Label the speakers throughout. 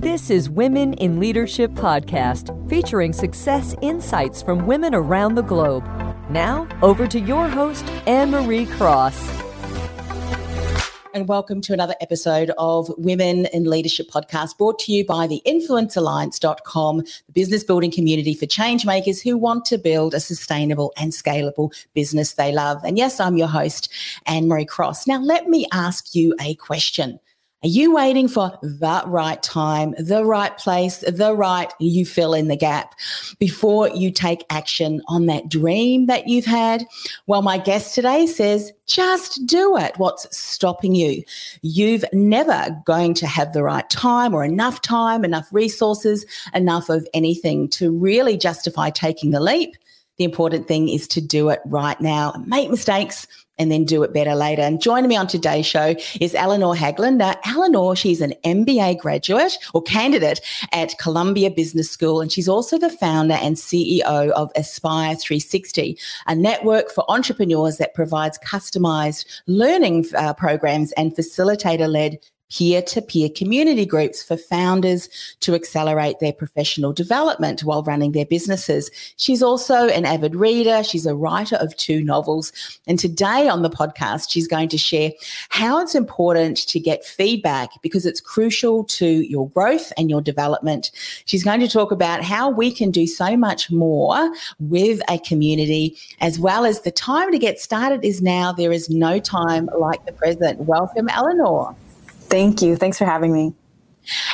Speaker 1: This is Women in Leadership Podcast, featuring success insights from women around the globe. Now, over to your host, Anne Marie Cross
Speaker 2: and welcome to another episode of Women in Leadership podcast brought to you by the influencealliance.com, the business building community for change makers who want to build a sustainable and scalable business they love. And yes, I'm your host, Anne Marie Cross. Now, let me ask you a question. Are you waiting for the right time, the right place, the right, you fill in the gap before you take action on that dream that you've had? Well, my guest today says, just do it. What's stopping you? You've never going to have the right time or enough time, enough resources, enough of anything to really justify taking the leap. The important thing is to do it right now. Make mistakes, and then do it better later. And joining me on today's show is Eleanor Haglund. Now, Eleanor, she's an MBA graduate or candidate at Columbia Business School, and she's also the founder and CEO of Aspire 360, a network for entrepreneurs that provides customized learning uh, programs and facilitator led peer to peer community groups for founders to accelerate their professional development while running their businesses. She's also an avid reader. She's a writer of two novels. And today on the podcast, she's going to share how it's important to get feedback because it's crucial to your growth and your development. She's going to talk about how we can do so much more with a community, as well as the time to get started is now. There is no time like the present. Welcome, Eleanor.
Speaker 3: Thank you. Thanks for having me.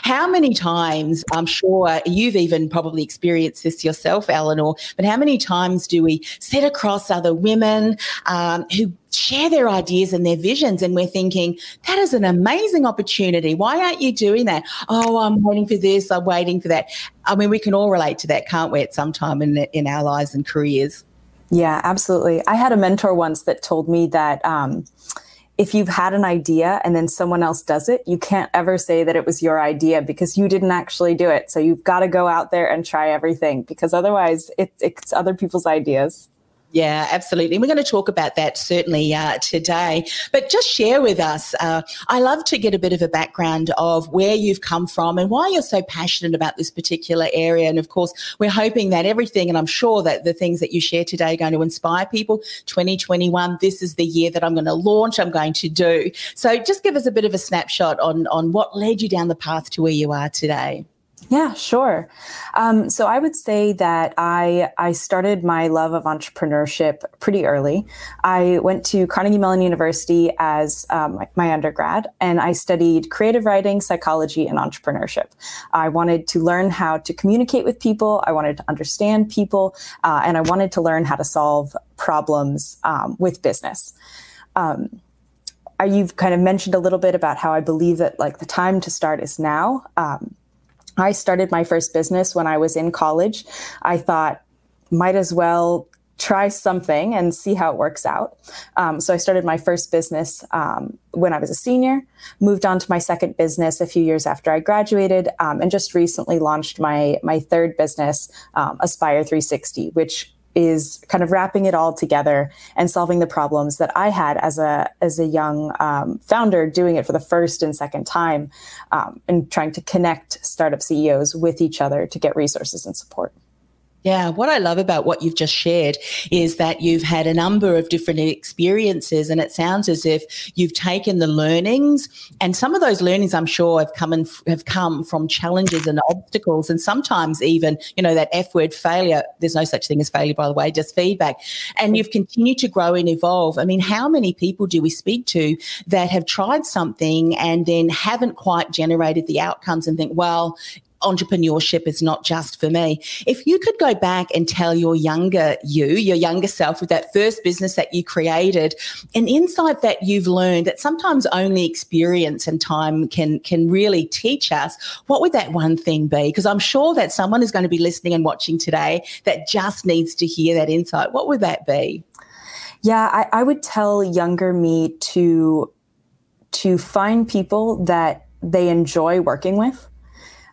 Speaker 2: How many times, I'm sure you've even probably experienced this yourself, Eleanor, but how many times do we sit across other women um, who share their ideas and their visions and we're thinking, that is an amazing opportunity. Why aren't you doing that? Oh, I'm waiting for this, I'm waiting for that. I mean, we can all relate to that, can't we, at some time in, in our lives and careers?
Speaker 3: Yeah, absolutely. I had a mentor once that told me that. Um, if you've had an idea and then someone else does it, you can't ever say that it was your idea because you didn't actually do it. So you've got to go out there and try everything because otherwise it, it's other people's ideas.
Speaker 2: Yeah, absolutely. We're going to talk about that certainly uh, today. But just share with us. Uh, I love to get a bit of a background of where you've come from and why you're so passionate about this particular area. And of course, we're hoping that everything, and I'm sure that the things that you share today are going to inspire people. 2021, this is the year that I'm going to launch, I'm going to do. So just give us a bit of a snapshot on, on what led you down the path to where you are today.
Speaker 3: Yeah, sure. Um, so I would say that I I started my love of entrepreneurship pretty early. I went to Carnegie Mellon University as um, my undergrad, and I studied creative writing, psychology, and entrepreneurship. I wanted to learn how to communicate with people. I wanted to understand people, uh, and I wanted to learn how to solve problems um, with business. Um, you've kind of mentioned a little bit about how I believe that like the time to start is now. Um, I started my first business when I was in college. I thought, might as well try something and see how it works out. Um, so I started my first business um, when I was a senior, moved on to my second business a few years after I graduated, um, and just recently launched my my third business, um, Aspire 360, which is kind of wrapping it all together and solving the problems that I had as a as a young um, founder, doing it for the first and second time, um, and trying to connect startup CEOs with each other to get resources and support.
Speaker 2: Yeah, what I love about what you've just shared is that you've had a number of different experiences, and it sounds as if you've taken the learnings, and some of those learnings, I'm sure, have come and have come from challenges and obstacles, and sometimes even, you know, that F word failure. There's no such thing as failure, by the way, just feedback. And you've continued to grow and evolve. I mean, how many people do we speak to that have tried something and then haven't quite generated the outcomes and think, well, entrepreneurship is not just for me. If you could go back and tell your younger you, your younger self with that first business that you created, an insight that you've learned that sometimes only experience and time can can really teach us, what would that one thing be? Because I'm sure that someone is going to be listening and watching today that just needs to hear that insight. What would that be?
Speaker 3: Yeah, I, I would tell younger me to to find people that they enjoy working with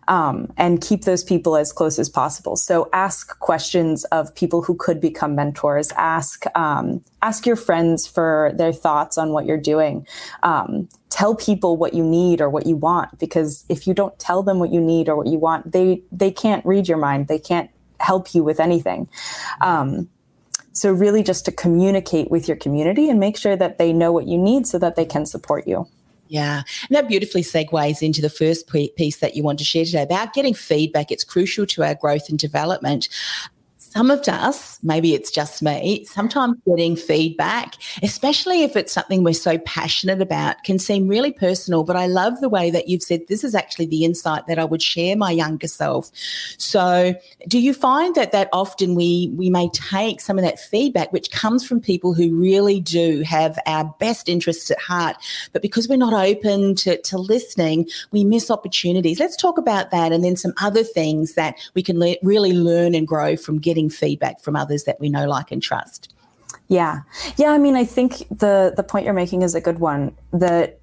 Speaker 3: um, and keep those people as close as possible. So ask questions of people who could become mentors. Ask um, ask your friends for their thoughts on what you're doing. Um, tell people what you need or what you want because if you don't tell them what you need or what you want, they they can't read your mind. They can't help you with anything. Um, so really, just to communicate with your community and make sure that they know what you need so that they can support you.
Speaker 2: Yeah. And that beautifully segues into the first piece that you want to share today about getting feedback. It's crucial to our growth and development some of us, maybe it's just me, sometimes getting feedback, especially if it's something we're so passionate about, can seem really personal. But I love the way that you've said this is actually the insight that I would share my younger self. So, do you find that that often we we may take some of that feedback, which comes from people who really do have our best interests at heart, but because we're not open to, to listening, we miss opportunities. Let's talk about that, and then some other things that we can le- really learn and grow from getting getting feedback from others that we know, like, and trust.
Speaker 3: Yeah. Yeah. I mean, I think the the point you're making is a good one. That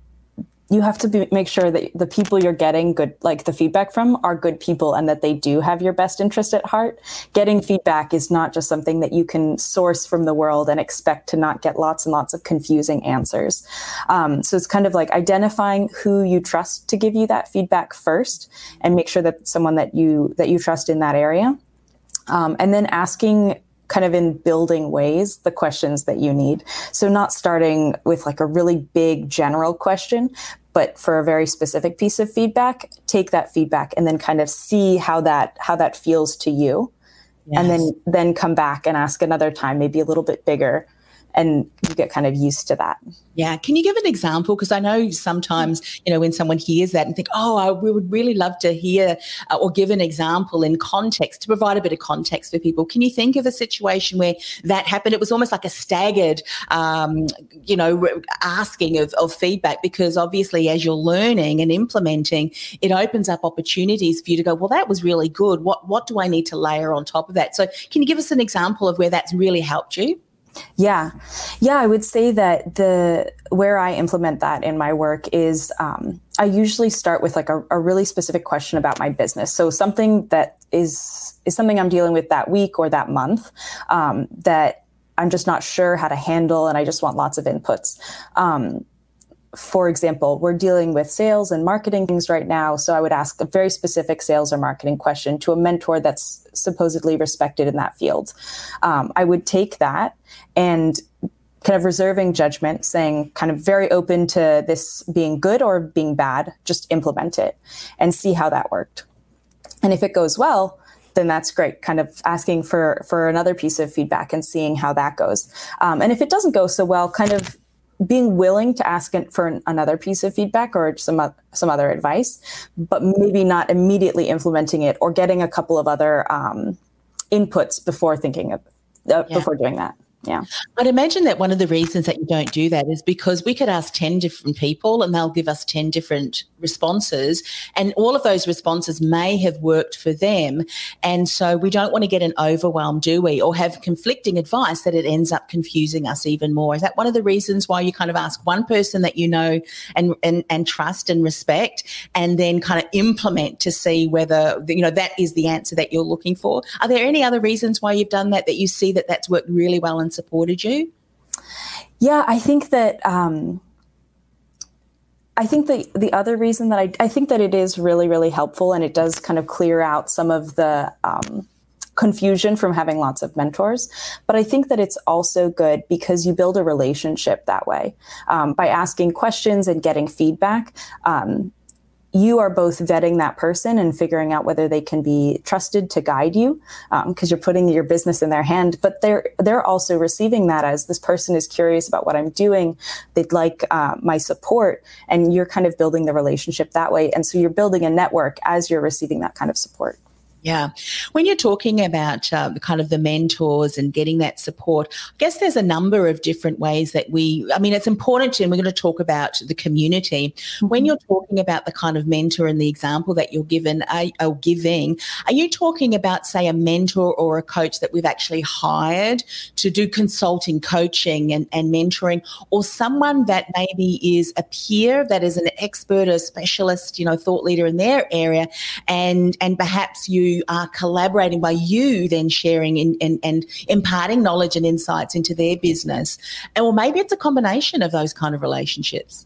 Speaker 3: you have to be, make sure that the people you're getting good like the feedback from are good people and that they do have your best interest at heart getting feedback is not just something that you can source from the world and expect to not get lots and lots of confusing answers um, so it's kind of like identifying who you trust to give you that feedback first and make sure that someone that you that you trust in that area um, and then asking kind of in building ways the questions that you need. So not starting with like a really big general question, but for a very specific piece of feedback, take that feedback and then kind of see how that how that feels to you. Yes. And then then come back and ask another time, maybe a little bit bigger and you get kind of used to that.
Speaker 2: Yeah. Can you give an example? Because I know sometimes, you know, when someone hears that and think, oh, I, we would really love to hear uh, or give an example in context to provide a bit of context for people. Can you think of a situation where that happened? It was almost like a staggered, um, you know, asking of, of feedback because obviously as you're learning and implementing, it opens up opportunities for you to go, well, that was really good. What, what do I need to layer on top of that? So can you give us an example of where that's really helped you?
Speaker 3: Yeah, yeah, I would say that the where I implement that in my work is um, I usually start with like a, a, really specific question about my business. So something that is is something I'm dealing with that week or that month um, that I'm just not sure how to handle, and I just want lots of inputs. Um, for example, we're dealing with sales and marketing things right now. So I would ask a very specific sales or marketing question to a mentor that's supposedly respected in that field. Um, I would take that and kind of reserving judgment, saying kind of very open to this being good or being bad, just implement it and see how that worked. And if it goes well, then that's great. Kind of asking for for another piece of feedback and seeing how that goes. Um, and if it doesn't go so well, kind of being willing to ask for another piece of feedback or some some other advice, but maybe not immediately implementing it or getting a couple of other um, inputs before thinking of uh, yeah. before doing that yeah.
Speaker 2: I'd imagine that one of the reasons that you don't do that is because we could ask 10 different people and they'll give us 10 different responses. And all of those responses may have worked for them. And so we don't want to get an overwhelm, do we? Or have conflicting advice that it ends up confusing us even more. Is that one of the reasons why you kind of ask one person that you know and, and, and trust and respect and then kind of implement to see whether, you know, that is the answer that you're looking for? Are there any other reasons why you've done that, that you see that that's worked really well and supported you?
Speaker 3: Yeah, I think that um, I think the the other reason that I I think that it is really really helpful and it does kind of clear out some of the um, confusion from having lots of mentors. But I think that it's also good because you build a relationship that way um, by asking questions and getting feedback. Um, you are both vetting that person and figuring out whether they can be trusted to guide you because um, you're putting your business in their hand. But they're they're also receiving that as this person is curious about what i'm doing. They'd like uh, my support and you're kind of building the relationship that way. And so you're building a network as you're receiving that kind of support
Speaker 2: Yeah. When you're talking about uh, kind of the mentors and getting that support, I guess there's a number of different ways that we, I mean, it's important to, and we're going to talk about the community. Mm-hmm. When you're talking about the kind of mentor and the example that you're given, are, are giving, are you talking about, say, a mentor or a coach that we've actually hired to do consulting, coaching, and, and mentoring, or someone that maybe is a peer that is an expert, a specialist, you know, thought leader in their area, and and perhaps you are collaborating by you then sharing and, and, and imparting knowledge and insights into their business. And well, maybe it's a combination of those kind of relationships.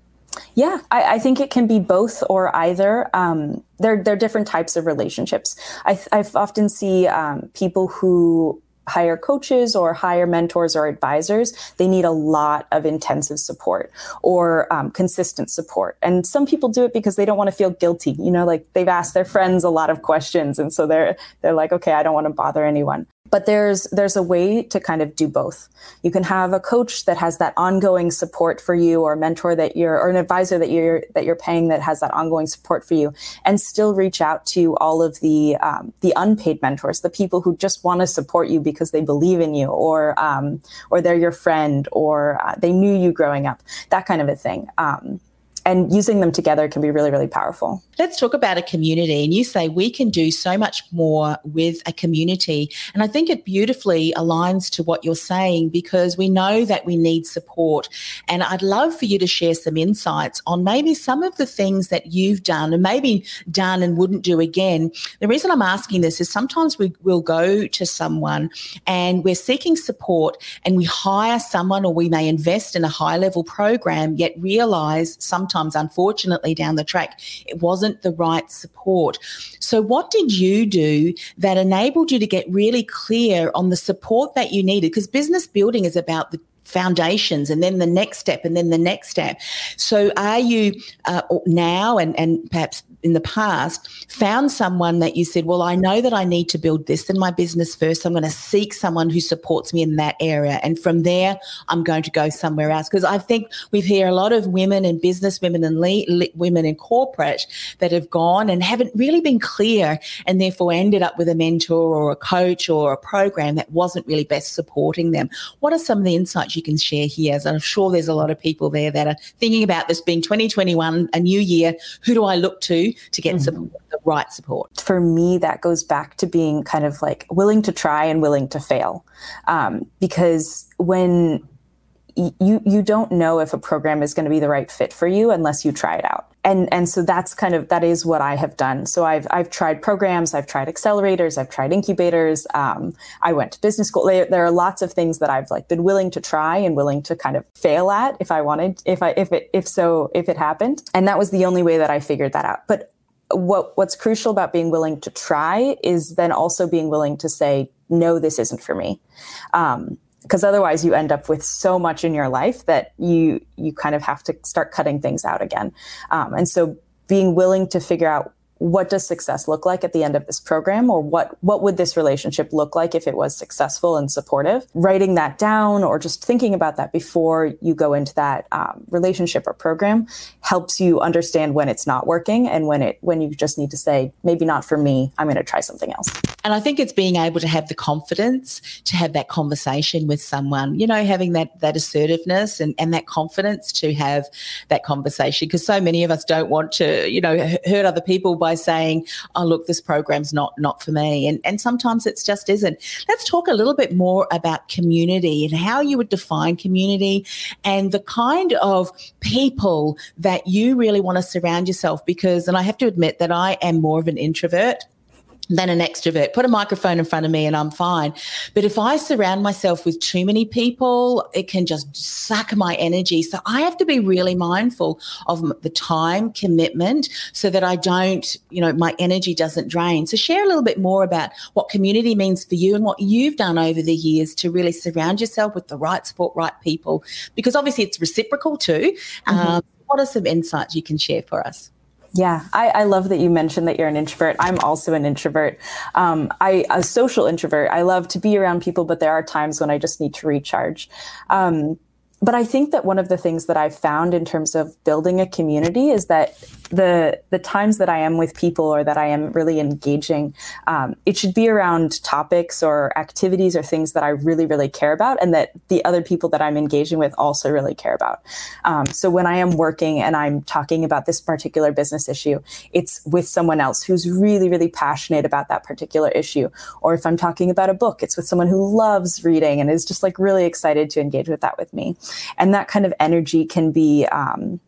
Speaker 3: Yeah, I, I, think it can be both or either. Um, they're, they're different types of relationships. I, I often see um, people who hire coaches or hire mentors or advisors, they need a lot of intensive support or um, consistent support. And some people do it because they don't want to feel guilty. You know, like they've asked their friends a lot of questions, and so they're they're like, okay, I don't want to bother anyone but there's there's a way to kind of do both. You can have a coach that has that ongoing support for you or a mentor that you're or an advisor that you're that you're paying that has that ongoing support for you and still reach out to all of the um, the unpaid mentors the people who just want to support you because they believe in you or um, or they're your friend or uh, they knew you growing up that kind of a thing. Um, and using them together can be really, really powerful.
Speaker 2: Let's talk about a community. And you say we can do so much more with a community. And I think it beautifully aligns to what you're saying because we know that we need support. And I'd love for you to share some insights on maybe some of the things that you've done and maybe done and wouldn't do again. The reason I'm asking this is sometimes we will go to someone and we're seeking support and we hire someone or we may invest in a high level program, yet realize sometimes sometimes, unfortunately, down the track, it wasn't the right support. So, what did you do that enabled you to get really clear on the support that you needed? Because business building is about the foundations and then the next step and then the next step. So are you uh, now and, and perhaps in the past found someone that you said, well, I know that I need to build this in my business first. I'm going to seek someone who supports me in that area. And from there, I'm going to go somewhere else. Because I think we hear a lot of women and business women and le- le- women in corporate that have gone and haven't really been clear and therefore ended up with a mentor or a coach or a program that wasn't really best supporting them. What are some of the insights you can share here? As I'm sure there's a lot of people there that are thinking about this being 2021, a new year. Who do I look to to get mm-hmm. the right support.
Speaker 3: For me, that goes back to being kind of like willing to try and willing to fail. Um, because when you you don't know if a program is going to be the right fit for you unless you try it out and and so that's kind of that is what I have done. So I've I've tried programs, I've tried accelerators, I've tried incubators. Um, I went to business school. There, are lots of things that I've like been willing to try and willing to kind of fail at if I wanted, if I if it if so if it happened. And that was the only way that I figured that out. But what what's crucial about being willing to try is then also being willing to say no, this isn't for me. Um, because otherwise you end up with so much in your life that you you kind of have to start cutting things out again. Um, and so being willing to figure out what does success look like at the end of this program or what what would this relationship look like if it was successful and supportive? Writing that down or just thinking about that before you go into that um, relationship or program helps you understand when it's not working and when it when you just need to say maybe not for me. I'm going to try something else
Speaker 2: and i think it's being able to have the confidence to have that conversation with someone you know having that that assertiveness and, and that confidence to have that conversation because so many of us don't want to you know hurt other people by saying, "Oh, look, this program's not not for me," and and sometimes it just isn't. Let's talk a little bit more about community and how you would define community, and the kind of people that you really want to surround yourself. Because, and I have to admit that I am more of an introvert than an extrovert. Put a microphone in front of me and I'm fine. But if I surround myself with too many people, it can just suck my energy. So I have to be really mindful of the time commitment so that I don't, you know, my energy doesn't drain. So share a little bit more about what community means for you and what you've done over the years to really surround yourself with the right support, right people, because obviously it's reciprocal too. Mm-hmm. Um, what are some insights you can share for us?
Speaker 3: Yeah, I, I, love that you mentioned that you're an introvert. I'm also an introvert. Um, I a social introvert. I love to be around people, but there are times when I just need to recharge. Um, but I think that one of the things that I've found in terms of building a community is that the the times that I am with people or that I am really engaging, um, it should be around topics or activities or things that I really really care about, and that the other people that I'm engaging with also really care about. Um, so when I am working and I'm talking about this particular business issue, it's with someone else who's really really passionate about that particular issue. Or if I'm talking about a book, it's with someone who loves reading and is just like really excited to engage with that with me, and that kind of energy can be. Um,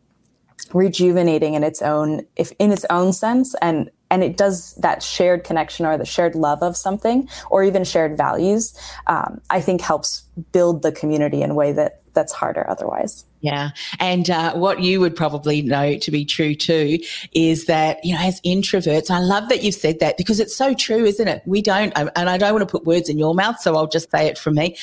Speaker 3: rejuvenating in its own if in its own sense and and it does that shared connection or the shared love of something or even shared values um, i think helps build the community in a way that that's harder otherwise
Speaker 2: yeah. And uh, what you would probably know to be true too is that, you know, as introverts, I love that you've said that because it's so true, isn't it? We don't, and I don't want to put words in your mouth, so I'll just say it from me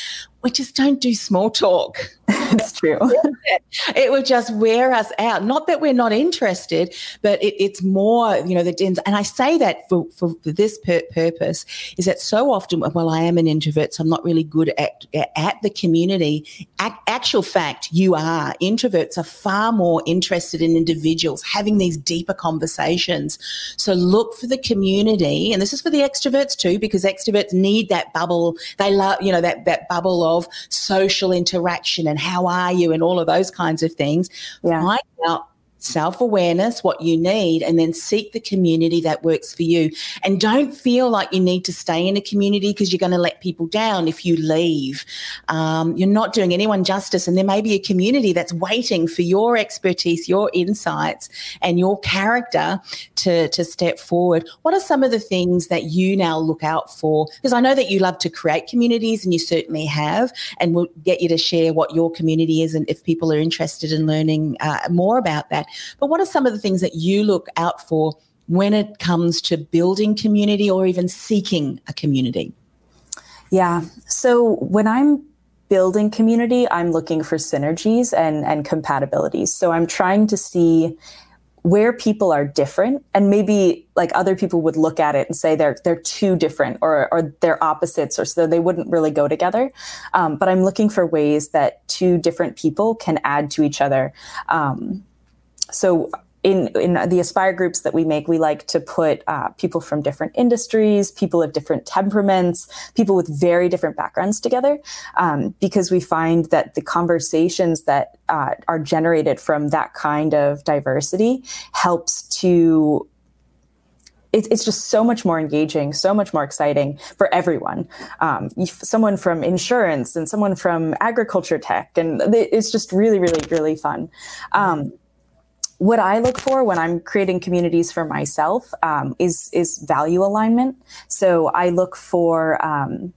Speaker 2: we just don't do small talk.
Speaker 3: it's true.
Speaker 2: it would just wear us out. Not that we're not interested, but it, it's more, you know, the dins. and I say that for, for this pur- purpose is that so often, well, I am an introvert, so I'm not really good at, at the community. A- actual fact, you are. Introverts are far more interested in individuals having these deeper conversations. So look for the community, and this is for the extroverts too, because extroverts need that bubble. They love, you know, that, that bubble of social interaction and how are you and all of those kinds of things. Yeah. Find out self awareness, what you need, and then seek the community that works for you. And don't feel like you need to stay in a community because you're going to let people down if you leave. Um, you're not doing anyone justice. And there may be a community that's waiting for your expertise, your insights, and your character to, to step forward. What are some of the things that you now look out for? Because I know that you love to create communities and you certainly have, and we'll get you to share what your community is and if people are interested in learning uh, more about that. But what are some of the things that you look out for when it comes to building community or even seeking a community?
Speaker 3: Yeah. So when I'm building community, I'm looking for synergies and, and compatibilities. So I'm trying to see where people are different and maybe like other people would look at it and say they're they're too different or or they're opposites or so they wouldn't really go together um, but i'm looking for ways that two different people can add to each other um, so in, in the aspire groups that we make, we like to put uh, people from different industries, people of different temperaments, people with very different backgrounds together, um, because we find that the conversations that uh, are generated from that kind of diversity helps to it's, just so much more engaging, so much more exciting for everyone. Um, someone from insurance and someone from agriculture tech, and it's just really, really, really fun. Um, what I look for when I'm creating communities for myself um, is is value alignment. So I look for um,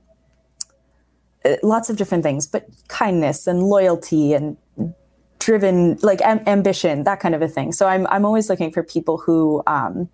Speaker 3: uh, lots of different things, but kindness and loyalty and driven, like am- ambition, that kind of a thing. So I'm I'm always looking for people who um,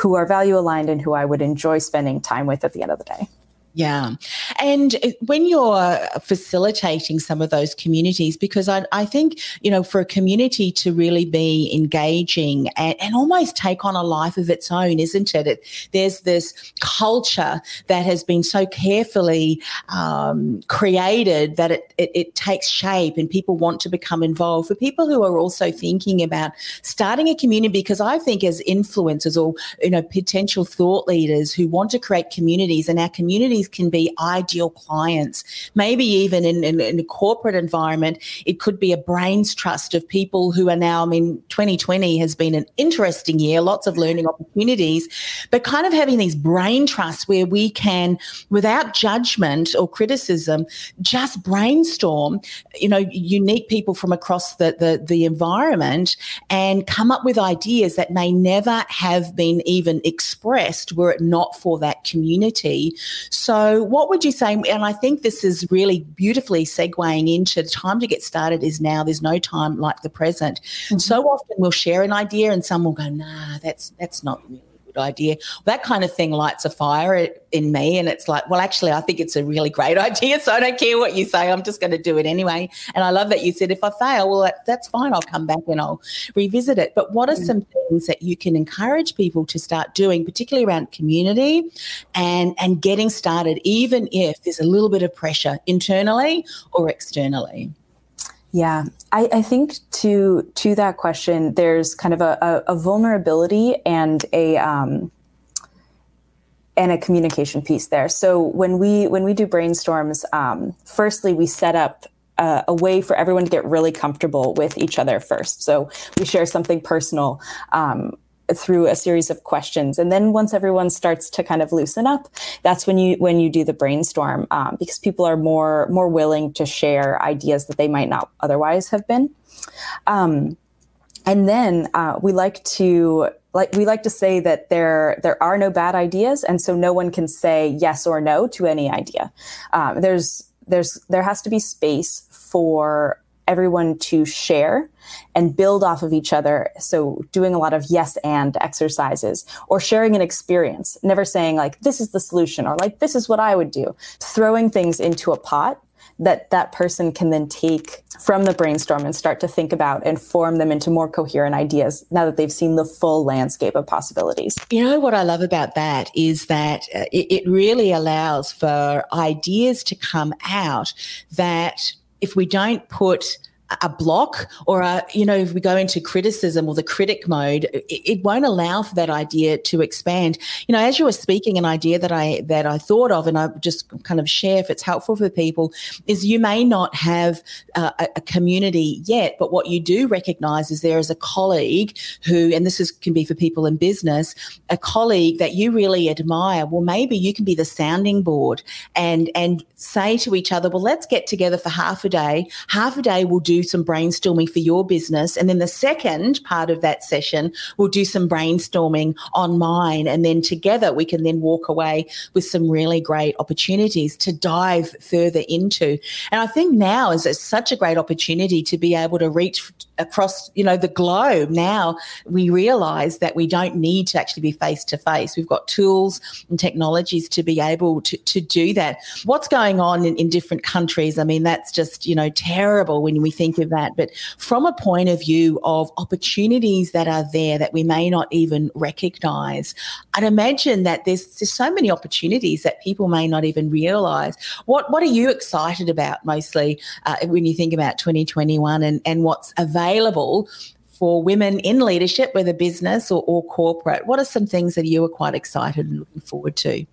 Speaker 3: who are value aligned and who I would enjoy spending time with at the end of the day.
Speaker 2: Yeah. And when you're facilitating some of those communities, because I, I think, you know, for a community to really be engaging and, and almost take on a life of its own, isn't it? it there's this culture that has been so carefully um, created that it, it, it takes shape and people want to become involved. For people who are also thinking about starting a community, because I think as influencers or, you know, potential thought leaders who want to create communities and our communities can be ideal clients. Maybe even in, in, in, a corporate environment, it could be a brains trust of people who are now, I mean, 2020 has been an interesting year, lots of learning opportunities, but kind of having these brain trusts where we can, without judgment or criticism, just brainstorm, you know, unique people from across the, the, the environment and come up with ideas that may never have been even expressed were it not for that community. So so, what would you say? And I think this is really beautifully segueing into the time to get started is now. There's no time like the present. Mm-hmm. So often we'll share an idea and some will go, nah, that's that's not really good idea. That kind of thing lights a fire in me. And it's like, well, actually, I think it's a really great idea. So I don't care what you say. I'm just going to do it anyway. And I love that you said, if I fail, well, that, that's fine. I'll come back and I'll revisit it. But what are mm. some things that you can encourage people to start doing, particularly around community and, and getting started, even if there's a little bit of pressure internally or externally?
Speaker 3: Yeah, I, I, think to to that question, there's kind of a, a, a vulnerability and a um, and a communication piece there. So when we when we do brainstorms, um, firstly we set up uh, a way for everyone to get really comfortable with each other first. So we share something personal. Um, through a series of questions. And then once everyone starts to kind of loosen up that's when you when you do the brainstorm um, because people are more more willing to share ideas that they might not otherwise have been. Um, and then uh, we like to like we like to say that there there are no bad ideas and so no one can say yes or no to any idea. Um, there's there's there has to be space for everyone to share and build off of each other. So doing a lot of yes and exercises or sharing an experience, never saying like, this is the solution or like, this is what I would do. Throwing things into a pot that that person can then take from the brainstorm and start to think about and form them into more coherent ideas now that they've seen the full landscape of possibilities.
Speaker 2: You know what I love about that is that uh, it, it really allows for ideas to come out that if we don't put a block or a, you know, if we go into criticism or the critic mode, it, it, won't allow for that idea to expand. You know, as you were speaking, an idea that I that I thought of, and I just kind of share if it's helpful for people, is you may not have uh, a, community yet, but what you do recognize is there is a colleague who, and this is can be for people in business, a colleague that you really admire. Well, maybe you can be the sounding board and and say to each other, well, let's get together for half a day. Half a day we'll do some brainstorming for your business. And then the second part of that session, we'll do some brainstorming on mine. And then together we can then walk away with some really great opportunities to dive further into. And I think now is such a great opportunity to be able to reach across, you know, the globe. Now we realize that we don't need to actually be face to face. We've got tools and technologies to be able to, to do that. What's going on in, in different countries? I mean, that's just, you know, terrible when we think of that. But from a point of view of opportunities that are there that we may not even recognize, I'd imagine that there's, so many opportunities that people may not even realize. What, what are you excited about mostly uh, when you think about 2021 and, and what's available? available for women in leadership, whether business or, or corporate? What are some things that you are quite excited and looking forward to?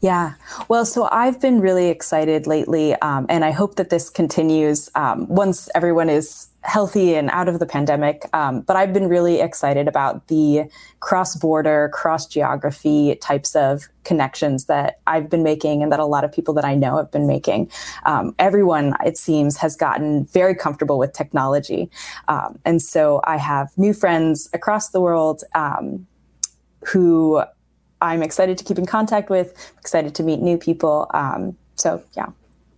Speaker 3: Yeah. Well, so I've been really excited lately, um, and I hope that this continues um, once everyone is healthy and out of the pandemic. Um, but I've been really excited about the cross border, cross geography types of connections that I've been making and that a lot of people that I know have been making. Um, everyone, it seems, has gotten very comfortable with technology. Um, and so I have new friends across the world um, who I'm excited to keep in contact with, excited to meet new people. Um, so, yeah.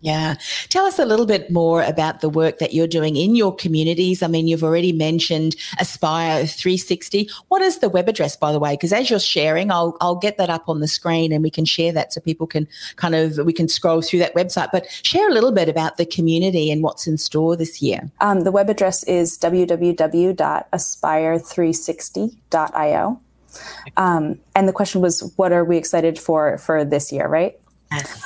Speaker 2: Yeah. Tell us a little bit more about the work that you're doing in your communities. I mean, you've already mentioned Aspire 360. What is the web address, by the way? Because as you're sharing, I'll, I'll get that up on the screen and we can share that so people can kind of, we can scroll through that website. But share a little bit about the community and what's in store this year.
Speaker 3: Um, the web address is www.aspire360.io. Um, and the question was, what are we excited for for this year, right?
Speaker 2: Yes.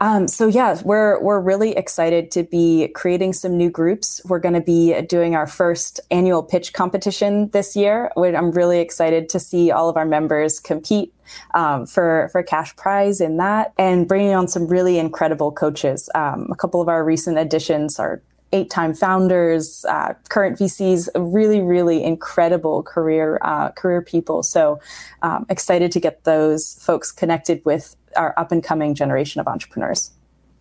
Speaker 3: Um, so yeah, we're we're really excited to be creating some new groups. We're going to be doing our first annual pitch competition this year. I'm really excited to see all of our members compete um, for for cash prize in that, and bringing on some really incredible coaches. Um, a couple of our recent additions are eight time founders, uh, current VCs, really, really incredible career uh, career people. So um, excited to get those folks connected with our up and coming generation of entrepreneurs.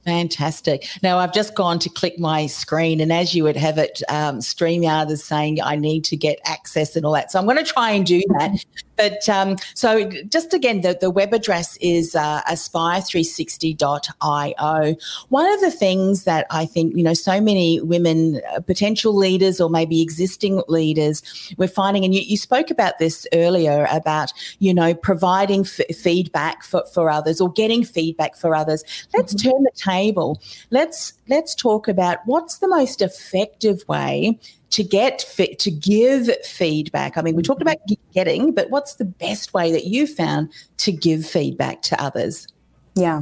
Speaker 2: Fantastic. Now, I've just gone to click my screen, and as you would have it, um, StreamYard is saying I need to get access and all that. So I'm going to try and do that. But um, so just again, the, the web address is uh, aspire360.io. One of the things that I think, you know, so many women, uh, potential leaders or maybe existing leaders, we're finding, and you, you spoke about this earlier about, you know, providing f- feedback for, for others or getting feedback for others. Let's mm-hmm. turn the table. Let's let's talk about what's the most effective way to get fi- to give feedback. I mean, we talked about getting, but what's the best way that you found to give feedback to others?
Speaker 3: Yeah.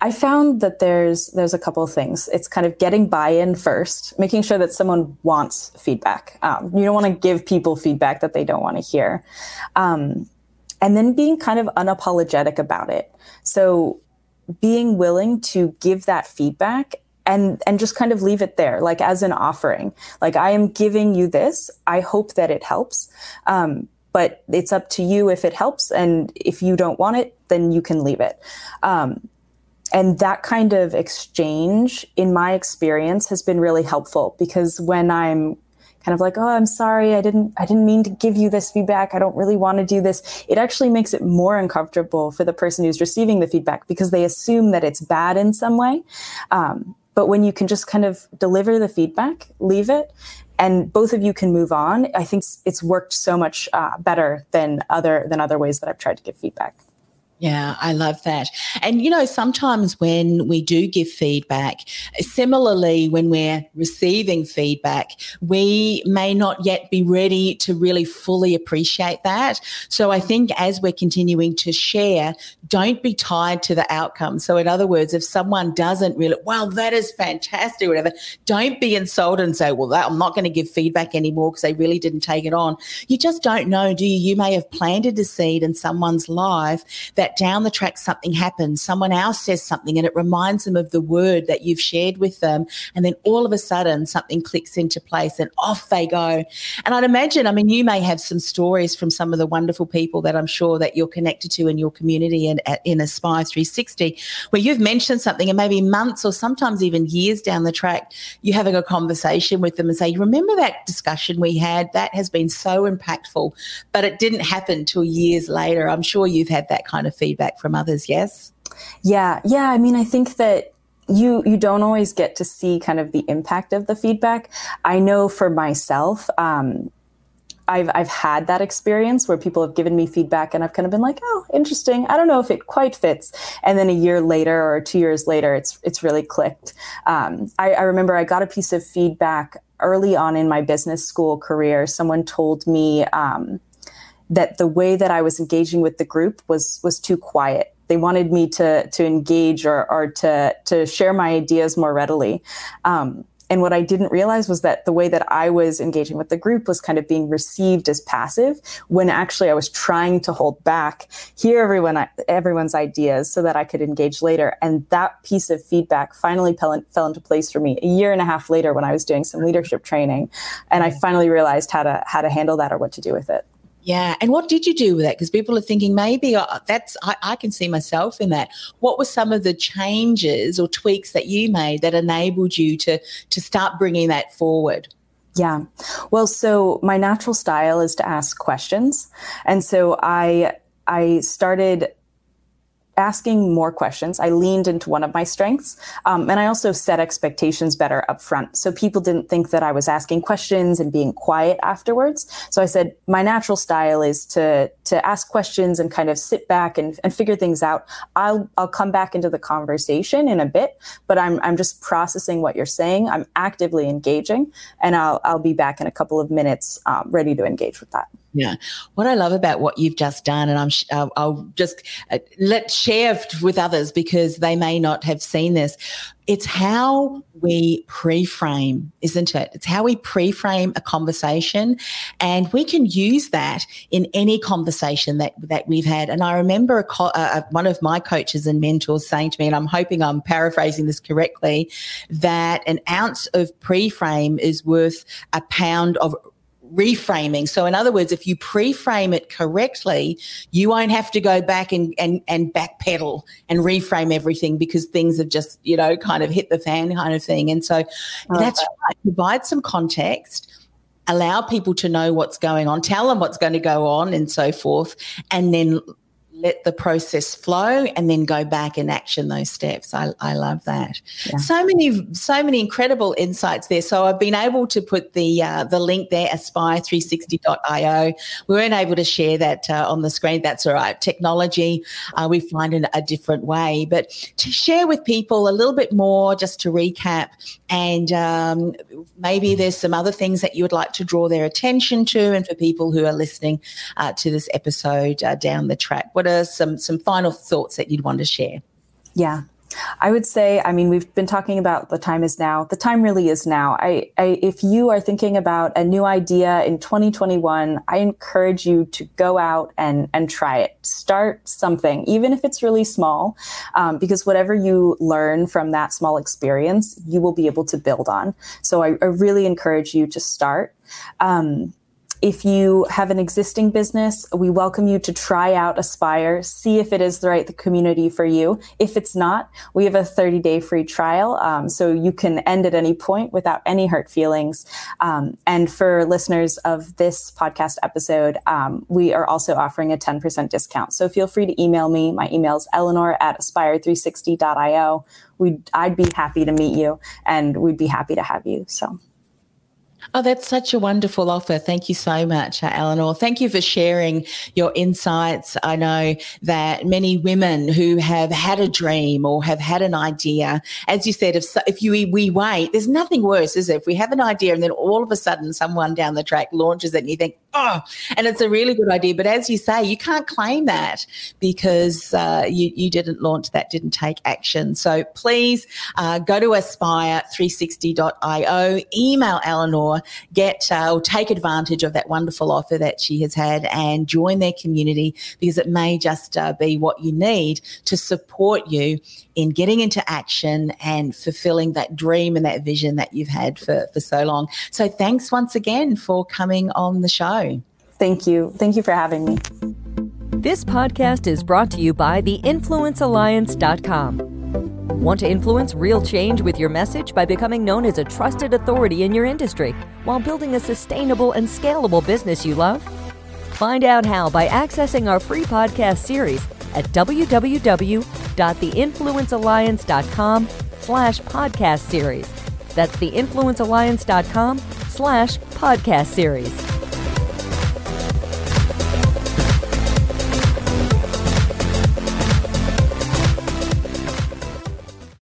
Speaker 3: I found that there's there's a couple of things. It's kind of getting buy-in first, making sure that someone wants feedback. Um, you don't want to give people feedback that they don't want to hear. Um, and then being kind of unapologetic about it. So being willing to give that feedback and and just kind of leave it there like as an offering like i am giving you this i hope that it helps um, but it's up to you if it helps. And if you don't want it, then you can leave it. Um, and that kind of exchange, in my experience, has been really helpful because when I'm kind of like, oh, I'm sorry, I didn't, I didn't mean to give you this feedback. I don't really want to do this. It actually makes it more uncomfortable for the person who's receiving the feedback because they assume that it's bad in some way. Um, but when you can just kind of deliver the feedback, leave it, and both of you can move on i think it's worked so much uh, better than other than other ways that i've tried to give feedback
Speaker 2: yeah, I love that. And, you know, sometimes when we do give feedback, similarly, when we're receiving feedback, we may not yet be ready to really fully appreciate that. So I think as we're continuing to share, don't be tied to the outcome. So, in other words, if someone doesn't really, well, that is fantastic, whatever, don't be insulted and say, well, that, I'm not going to give feedback anymore because they really didn't take it on. You just don't know, do you? You may have planted a seed in someone's life that that down the track something happens, someone else says something and it reminds them of the word that you've shared with them. And then all of a sudden something clicks into place and off they go. And I'd imagine, I mean, you may have some stories from some of the wonderful people that I'm sure that you're connected to in your community and in Aspire 360, where you've mentioned something and maybe months or sometimes even years down the track, you're having a conversation with them and say, remember that discussion we had? That has been so impactful, but it didn't happen till years later. I'm sure you've had that kind of feedback from others, yes?
Speaker 3: Yeah, yeah. I mean, I think that you you don't always get to see kind of the impact of the feedback. I know for myself, um, I've I've had that experience where people have given me feedback and I've kind of been like, oh, interesting. I don't know if it quite fits. And then a year later or two years later, it's it's really clicked. Um, I, I remember I got a piece of feedback early on in my business school career. Someone told me. Um, that the way that I was engaging with the group was was too quiet. They wanted me to to engage or or to to share my ideas more readily. Um, and what I didn't realize was that the way that I was engaging with the group was kind of being received as passive when actually I was trying to hold back, hear everyone everyone's ideas so that I could engage later. And that piece of feedback finally fell, fell into place for me a year and a half later when I was doing some leadership training, and I finally realized how to how to handle that or what to do with it.
Speaker 2: Yeah. And what did you do with that? Because people are thinking maybe uh, that's, I, I, can see myself in that. What were some of the changes or tweaks that you made that enabled you to, to start bringing that forward?
Speaker 3: Yeah. Well, so my natural style is to ask questions. And so I, I started asking more questions. I leaned into one of my strengths. Um, and I also set expectations better up front. So people didn't think that I was asking questions and being quiet afterwards. So I said, my natural style is to, to ask questions and kind of sit back and, and figure things out. I'll, I'll come back into the conversation in a bit, but I'm, I'm just processing what you're saying. I'm actively engaging and I'll, I'll be back in a couple of minutes um, ready to engage with that.
Speaker 2: Yeah. What I love about what you've just done, and I'm, uh, I'll just uh, let share with others because they may not have seen this. It's how we pre-frame, isn't it? It's how we pre-frame a conversation, and we can use that in any conversation that that we've had. And I remember a, uh, uh, one of my coaches and mentors saying to me, and I'm hoping I'm paraphrasing this correctly, that an ounce of pre-frame is worth a pound of reframing. So in other words, if you pre-frame it correctly, you won't have to go back and, and, and backpedal and reframe everything because things have just, you know, kind of hit the fan kind of thing. And so oh, that's right. Provide some context allow people to know what's going on, tell them what's going to go on and so forth, and then let the process flow and then go back and action those steps. I, I love that. Yeah. So many, so many incredible insights there. So I've been able to put the uh, the link there, aspire360.io. We weren't able to share that uh, on the screen. That's all right. Technology, uh, we find in a different way. But to share with people a little bit more, just to recap, and um, maybe there's some other things that you would like to draw their attention to, and for people who are listening uh, to this episode uh, down the track. What what are some some final thoughts that you'd want to share?
Speaker 3: Yeah. I would say, I mean, we've been talking about the time is now. The time really is now. I, I, if you are thinking about a new idea in 2021, I encourage you to go out and, and try it. Start something, even if it's really small, um, because whatever you learn from that small experience, you will be able to build on. So I, I really encourage you to start. Um, if you have an existing business, we welcome you to try out Aspire, see if it is the right community for you. If it's not, we have a 30 day free trial. Um, so you can end at any point without any hurt feelings. Um, and for listeners of this podcast episode, um, we are also offering a 10% discount. So feel free to email me. My email is eleanor at aspire360.io. We'd, I'd be happy to meet you and we'd be happy to have you. So.
Speaker 2: Oh, that's such a wonderful offer. Thank you so much, uh, Eleanor. Thank you for sharing your insights. I know that many women who have had a dream or have had an idea, as you said, if, if you we wait, there's nothing worse, is it? If we have an idea and then all of a sudden someone down the track launches it and you think, oh, and it's a really good idea. But as you say, you can't claim that because uh, you, you didn't launch that, didn't take action. So please uh, go to aspire360.io, email Eleanor, get uh, or take advantage of that wonderful offer that she has had and join their community because it may just uh, be what you need to support you in getting into action and fulfilling that dream and that vision that you've had for, for so long. So thanks once again for coming on the show.
Speaker 3: Thank you. Thank you for having me.
Speaker 1: This podcast is brought to you by the theinfluencealliance.com. Want to influence real change with your message by becoming known as a trusted authority in your industry while building a sustainable and scalable business you love? Find out how by accessing our free podcast series at www.theinfluencealliance.com slash podcast series. That's theinfluencealliance.com slash podcast series.